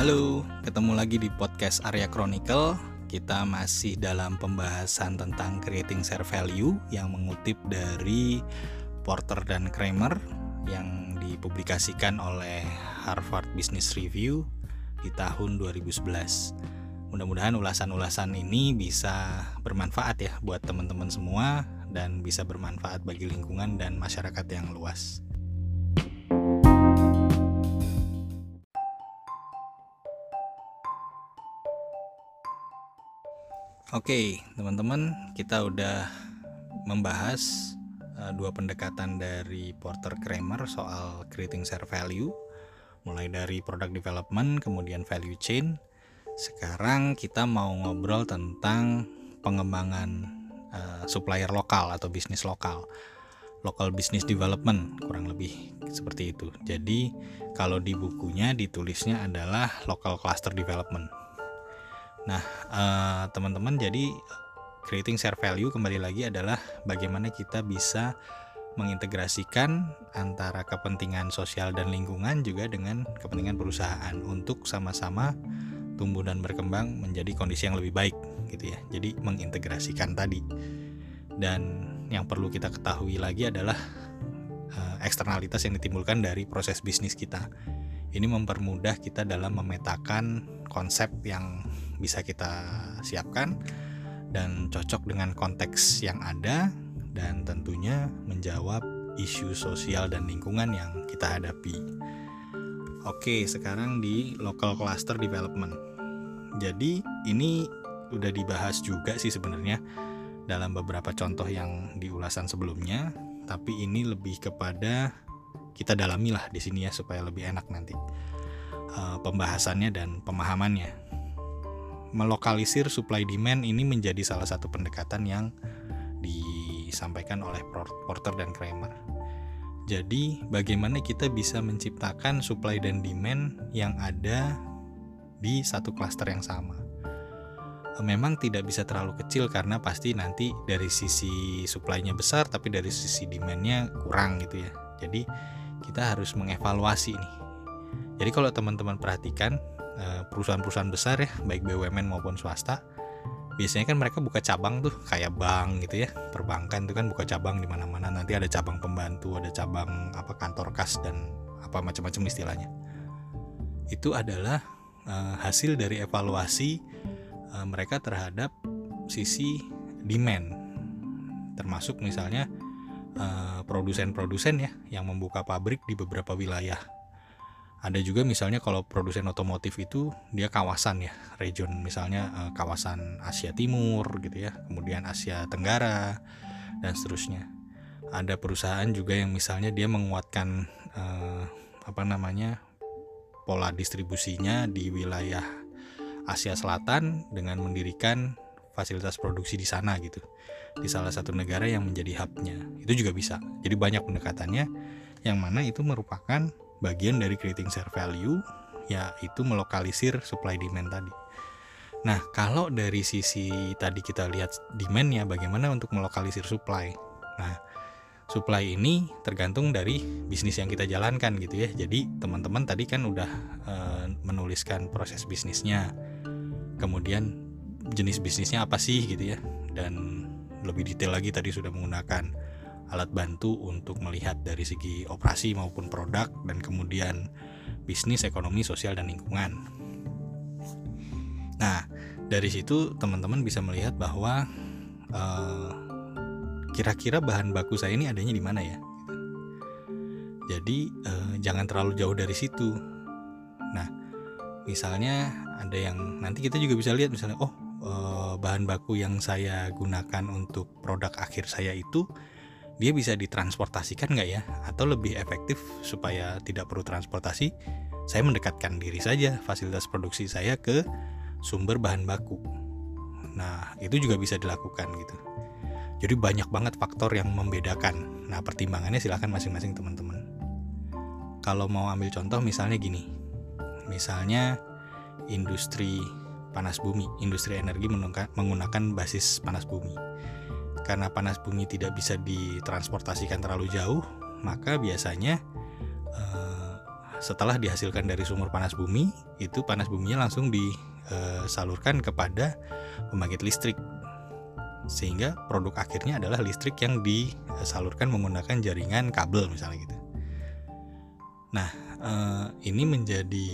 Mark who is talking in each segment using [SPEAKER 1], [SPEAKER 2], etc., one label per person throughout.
[SPEAKER 1] Halo, ketemu lagi di podcast Arya Chronicle. Kita masih dalam pembahasan tentang creating share value yang mengutip dari Porter dan Kramer yang dipublikasikan oleh Harvard Business Review di tahun 2011. Mudah-mudahan ulasan-ulasan ini bisa bermanfaat ya buat teman-teman semua dan bisa bermanfaat bagi lingkungan dan masyarakat yang luas. Oke, teman-teman, kita udah membahas uh, dua pendekatan dari Porter Kramer soal creating share value, mulai dari product development, kemudian value chain. Sekarang kita mau ngobrol tentang pengembangan uh, supplier lokal atau bisnis lokal. Local business development kurang lebih seperti itu. Jadi kalau di bukunya ditulisnya adalah local cluster development Nah, uh, teman-teman, jadi creating share value kembali lagi adalah bagaimana kita bisa mengintegrasikan antara kepentingan sosial dan lingkungan juga dengan kepentingan perusahaan untuk sama-sama tumbuh dan berkembang menjadi kondisi yang lebih baik gitu ya. Jadi mengintegrasikan tadi. Dan yang perlu kita ketahui lagi adalah uh, eksternalitas yang ditimbulkan dari proses bisnis kita. Ini mempermudah kita dalam memetakan konsep yang bisa kita siapkan dan cocok dengan konteks yang ada dan tentunya menjawab isu sosial dan lingkungan yang kita hadapi. Oke, sekarang di local cluster development. Jadi ini udah dibahas juga sih sebenarnya dalam beberapa contoh yang di ulasan sebelumnya, tapi ini lebih kepada kita dalamilah di sini ya supaya lebih enak nanti uh, pembahasannya dan pemahamannya melokalisir supply demand ini menjadi salah satu pendekatan yang disampaikan oleh Porter dan Kramer. Jadi, bagaimana kita bisa menciptakan supply dan demand yang ada di satu klaster yang sama? Memang tidak bisa terlalu kecil karena pasti nanti dari sisi supply-nya besar tapi dari sisi demand-nya kurang gitu ya. Jadi, kita harus mengevaluasi nih. Jadi kalau teman-teman perhatikan perusahaan-perusahaan besar ya baik BUMN maupun swasta biasanya kan mereka buka cabang tuh kayak bank gitu ya perbankan itu kan buka cabang di mana-mana. Nanti ada cabang pembantu ada cabang apa kantor kas dan apa macam-macam istilahnya. Itu adalah uh, hasil dari evaluasi uh, mereka terhadap sisi demand. Termasuk misalnya produsen-produsen ya yang membuka pabrik di beberapa wilayah ada juga misalnya kalau produsen otomotif itu dia kawasan ya region misalnya eh, kawasan Asia Timur gitu ya kemudian Asia Tenggara dan seterusnya. Ada perusahaan juga yang misalnya dia menguatkan eh, apa namanya pola distribusinya di wilayah Asia Selatan dengan mendirikan fasilitas produksi di sana gitu di salah satu negara yang menjadi hubnya. Itu juga bisa. Jadi banyak pendekatannya yang mana itu merupakan bagian dari creating share value yaitu melokalisir supply demand tadi. Nah, kalau dari sisi tadi kita lihat demand ya bagaimana untuk melokalisir supply. Nah, supply ini tergantung dari bisnis yang kita jalankan gitu ya. Jadi, teman-teman tadi kan udah e, menuliskan proses bisnisnya. Kemudian jenis bisnisnya apa sih gitu ya. Dan lebih detail lagi tadi sudah menggunakan alat bantu untuk melihat dari segi operasi maupun produk dan kemudian bisnis, ekonomi, sosial dan lingkungan. Nah, dari situ teman-teman bisa melihat bahwa eh, kira-kira bahan baku saya ini adanya di mana ya. Jadi uh, jangan terlalu jauh dari situ. Nah, misalnya ada yang nanti kita juga bisa lihat misalnya oh uh, bahan baku yang saya gunakan untuk produk akhir saya itu dia bisa ditransportasikan nggak ya? Atau lebih efektif supaya tidak perlu transportasi? Saya mendekatkan diri saja fasilitas produksi saya ke sumber bahan baku. Nah itu juga bisa dilakukan gitu. Jadi banyak banget faktor yang membedakan. Nah pertimbangannya silahkan masing-masing teman-teman. Kalau mau ambil contoh misalnya gini. Misalnya industri panas bumi industri energi menggunakan basis panas bumi karena panas bumi tidak bisa ditransportasikan terlalu jauh, maka biasanya eh, setelah dihasilkan dari sumur panas bumi itu panas buminya langsung disalurkan kepada pembangkit listrik sehingga produk akhirnya adalah listrik yang disalurkan menggunakan jaringan kabel misalnya gitu. Nah eh, ini menjadi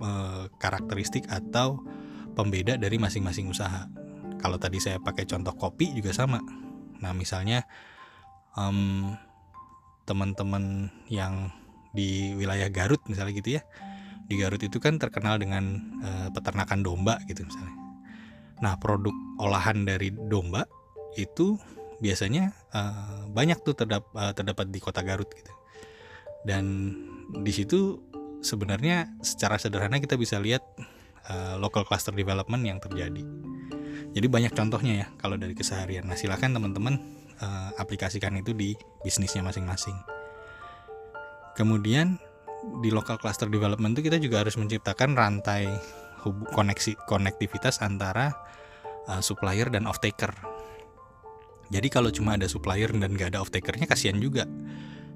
[SPEAKER 1] eh, karakteristik atau pembeda dari masing-masing usaha. Kalau tadi saya pakai contoh kopi juga sama. Nah misalnya um, teman-teman yang di wilayah Garut misalnya gitu ya. Di Garut itu kan terkenal dengan uh, peternakan domba gitu misalnya. Nah produk olahan dari domba itu biasanya uh, banyak tuh terdap, uh, terdapat di kota Garut gitu. Dan di situ sebenarnya secara sederhana kita bisa lihat uh, local cluster development yang terjadi jadi banyak contohnya ya kalau dari keseharian nah silahkan teman-teman uh, aplikasikan itu di bisnisnya masing-masing Kemudian di local cluster development itu kita juga harus menciptakan rantai koneksi konektivitas antara uh, supplier dan off taker. Jadi kalau cuma ada supplier dan nggak ada off takernya kasihan juga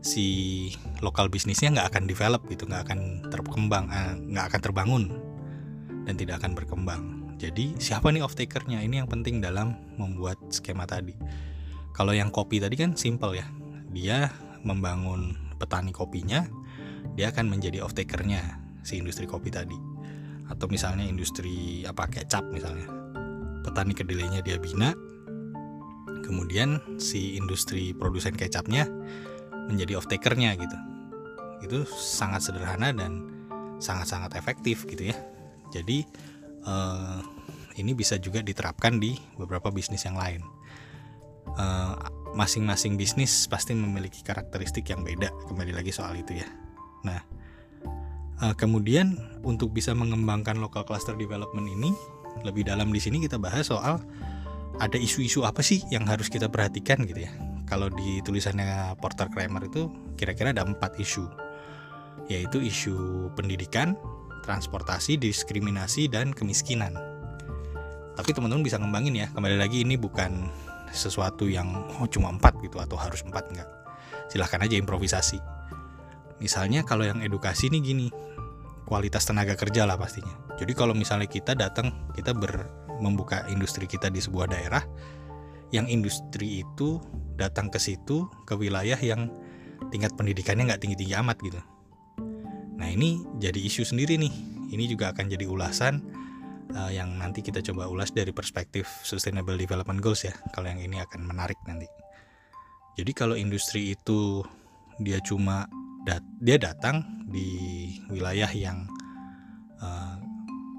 [SPEAKER 1] si lokal bisnisnya nggak akan develop gitu, nggak akan terkembang, uh, nggak akan terbangun dan tidak akan berkembang. Jadi siapa nih off takernya? Ini yang penting dalam membuat skema tadi. Kalau yang kopi tadi kan simple ya, dia membangun petani kopinya, dia akan menjadi off takernya si industri kopi tadi. Atau misalnya industri apa kecap misalnya. Petani kedelainya dia bina, kemudian si industri produsen kecapnya menjadi off takernya gitu. Itu sangat sederhana dan sangat-sangat efektif gitu ya. Jadi eh, ini bisa juga diterapkan di beberapa bisnis yang lain. Eh, masing-masing bisnis pasti memiliki karakteristik yang beda kembali lagi soal itu ya nah uh, kemudian untuk bisa mengembangkan local cluster development ini lebih dalam di sini kita bahas soal ada isu-isu apa sih yang harus kita perhatikan gitu ya kalau di tulisannya Porter Kramer itu kira-kira ada empat isu yaitu isu pendidikan transportasi diskriminasi dan kemiskinan. Tapi teman-teman bisa ngembangin ya kembali lagi ini bukan sesuatu yang oh cuma empat gitu atau harus empat enggak. Silahkan aja improvisasi. Misalnya kalau yang edukasi nih gini kualitas tenaga kerja lah pastinya. Jadi kalau misalnya kita datang kita ber, membuka industri kita di sebuah daerah yang industri itu datang ke situ ke wilayah yang tingkat pendidikannya nggak tinggi-tinggi amat gitu nah ini jadi isu sendiri nih ini juga akan jadi ulasan uh, yang nanti kita coba ulas dari perspektif Sustainable Development Goals ya. Kalau yang ini akan menarik nanti. Jadi kalau industri itu dia cuma dat dia datang di wilayah yang uh,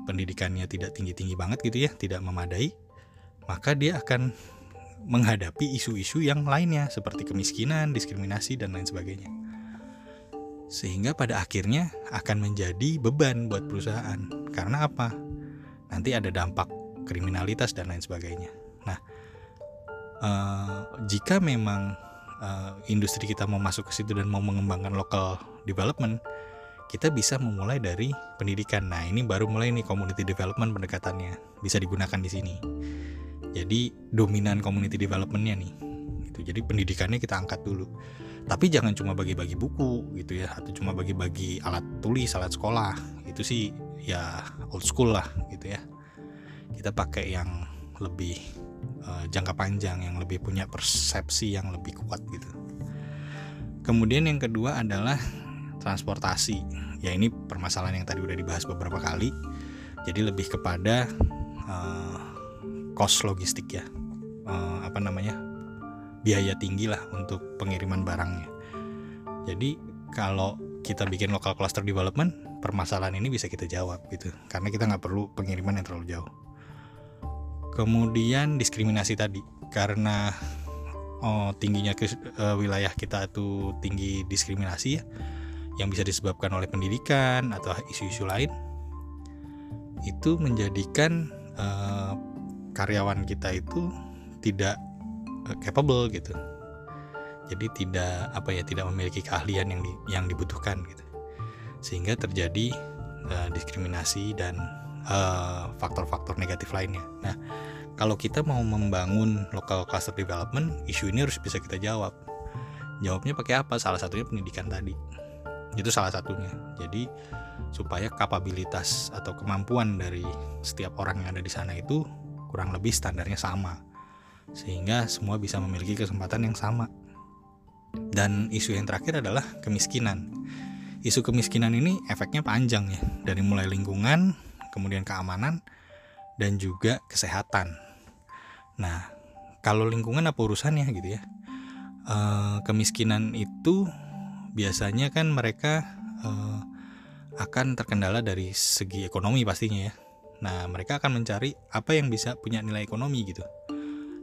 [SPEAKER 1] pendidikannya tidak tinggi-tinggi banget gitu ya, tidak memadai, maka dia akan menghadapi isu-isu yang lainnya seperti kemiskinan, diskriminasi dan lain sebagainya. Sehingga pada akhirnya akan menjadi beban buat perusahaan. Karena apa? nanti ada dampak kriminalitas dan lain sebagainya. Nah, uh, jika memang uh, industri kita mau masuk ke situ dan mau mengembangkan local development, kita bisa memulai dari pendidikan. Nah, ini baru mulai nih community development pendekatannya bisa digunakan di sini. Jadi dominan community developmentnya nih. Gitu. Jadi pendidikannya kita angkat dulu. Tapi jangan cuma bagi-bagi buku gitu ya, atau cuma bagi-bagi alat tulis, alat sekolah. Itu sih ya old school lah gitu ya. Kita pakai yang lebih uh, jangka panjang yang lebih punya persepsi yang lebih kuat gitu. Kemudian yang kedua adalah transportasi. Ya ini permasalahan yang tadi udah dibahas beberapa kali. Jadi lebih kepada uh, cost logistik ya. Uh, apa namanya biaya tinggi lah untuk pengiriman barangnya. Jadi kalau kita bikin local cluster development permasalahan ini bisa kita jawab gitu. Karena kita nggak perlu pengiriman yang terlalu jauh. Kemudian diskriminasi tadi. Karena oh, tingginya ke, uh, wilayah kita itu tinggi diskriminasi ya yang bisa disebabkan oleh pendidikan atau isu-isu lain itu menjadikan uh, karyawan kita itu tidak capable gitu jadi tidak apa ya tidak memiliki keahlian yang di, yang dibutuhkan gitu sehingga terjadi uh, diskriminasi dan eh, faktor-faktor uh, negatif lainnya. Nah, kalau kita mau membangun local cluster development, isu ini harus bisa kita jawab. Jawabnya pakai apa? Salah satunya pendidikan tadi. itu salah satunya jadi supaya kapabilitas atau kemampuan dari setiap orang yang ada di sana itu kurang lebih standarnya sama sehingga semua bisa memiliki kesempatan yang sama dan isu yang terakhir adalah kemiskinan isu kemiskinan ini efeknya panjang ya dari mulai lingkungan kemudian keamanan dan juga kesehatan nah kalau lingkungan apa urusannya gitu ya e, kemiskinan itu biasanya kan mereka e, akan terkendala dari segi ekonomi pastinya ya. Nah, mereka akan mencari apa yang bisa punya nilai ekonomi gitu.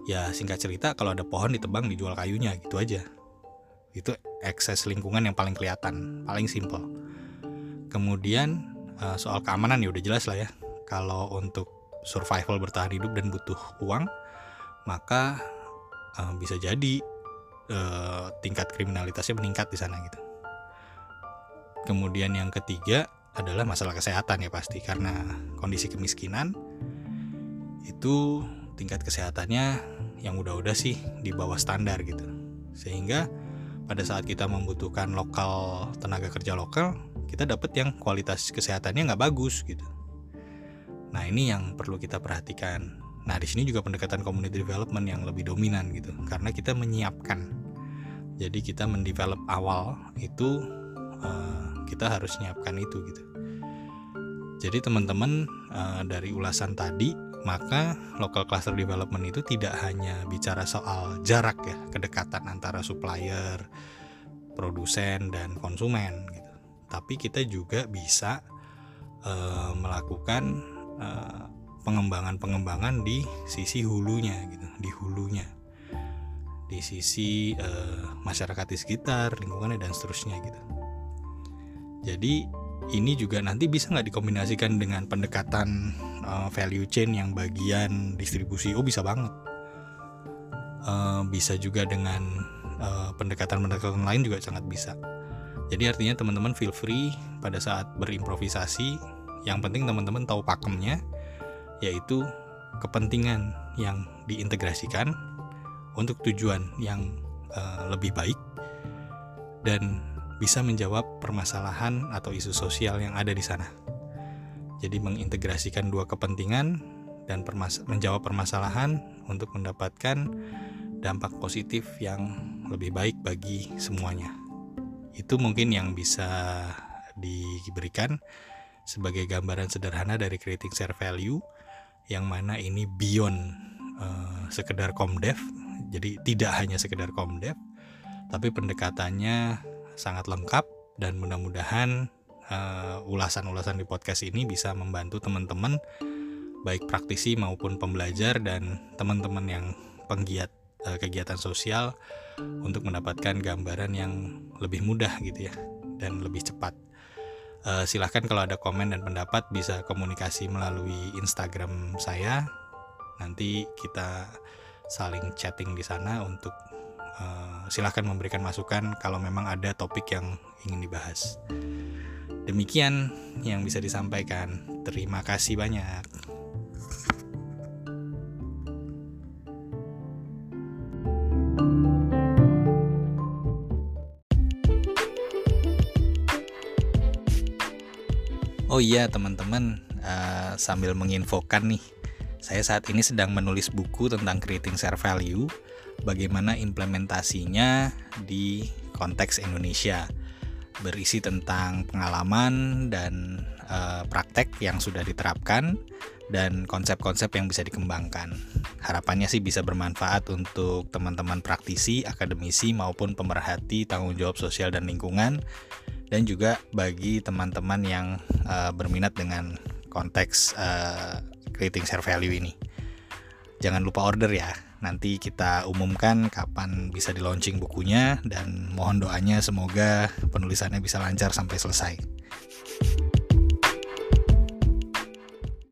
[SPEAKER 1] Ya, singkat cerita kalau ada pohon ditebang dijual kayunya gitu aja. Itu ekses lingkungan yang paling kelihatan, paling simpel. Kemudian eh, soal keamanan ya udah jelas lah ya. Kalau untuk survival bertahan hidup dan butuh uang, maka uh, bisa jadi uh, tingkat kriminalitasnya meningkat di sana gitu. Kemudian yang ketiga adalah masalah kesehatan ya pasti karena kondisi kemiskinan itu tingkat kesehatannya yang udah-udah sih di bawah standar gitu. Sehingga pada saat kita membutuhkan lokal tenaga kerja lokal, kita dapat yang kualitas kesehatannya nggak bagus gitu. Nah ini yang perlu kita perhatikan. Nah di sini juga pendekatan community development yang lebih dominan gitu, karena kita menyiapkan. Jadi kita mendevelop awal itu uh, kita harus nyiapkan itu gitu jadi teman-teman uh, dari ulasan tadi maka local cluster development itu tidak hanya bicara soal jarak ya kedekatan antara supplier produsen dan konsumen gitu. Tapi kita juga bisa uh, melakukan uh, pengembangan-pengembangan di sisi hulunya gitu di hulunya. Di sisi uh, masyarakat di sekitar lingkungannya dan seterusnya gitu. Jadi ini juga nanti bisa nggak dikombinasikan dengan pendekatan uh, value chain yang bagian distribusi? Oh bisa banget. Uh, bisa juga dengan uh, pendekatan-pendekatan lain juga sangat bisa. Jadi artinya teman-teman feel free pada saat berimprovisasi. Yang penting teman-teman tahu pakemnya, yaitu kepentingan yang diintegrasikan untuk tujuan yang uh, lebih baik dan bisa menjawab permasalahan atau isu sosial yang ada di sana. Jadi mengintegrasikan dua kepentingan dan permas menjawab permasalahan untuk mendapatkan dampak positif yang lebih baik bagi semuanya. Itu mungkin yang bisa diberikan sebagai gambaran sederhana dari creating share value yang mana ini beyond uh, sekedar komdev. Jadi tidak hanya sekedar komdev, tapi pendekatannya sangat lengkap dan mudah-mudahan uh, ulasan-ulasan di podcast ini bisa membantu teman-teman baik praktisi maupun pembelajar dan teman-teman yang penggiat uh, kegiatan sosial untuk mendapatkan gambaran yang lebih mudah gitu ya dan lebih cepat. Uh, silahkan kalau ada komen dan pendapat bisa komunikasi melalui Instagram saya. Nanti kita saling chatting di sana untuk Eh, silahkan memberikan masukan kalau memang ada topik yang ingin dibahas. Demikian yang bisa disampaikan. Terima kasih banyak. Oh iya teman-teman, uh, sambil menginfokan nih, saya saat ini sedang menulis buku tentang creating share value bagaimana implementasinya di konteks Indonesia berisi tentang pengalaman dan e, praktek yang sudah diterapkan dan konsep-konsep yang bisa dikembangkan. Harapannya sih bisa bermanfaat untuk teman-teman praktisi, akademisi maupun pemerhati tanggung jawab sosial dan lingkungan dan juga bagi teman-teman yang e, berminat dengan konteks e, creating share value ini. Jangan lupa order ya nanti kita umumkan kapan bisa di launching bukunya dan mohon doanya semoga penulisannya bisa lancar sampai selesai.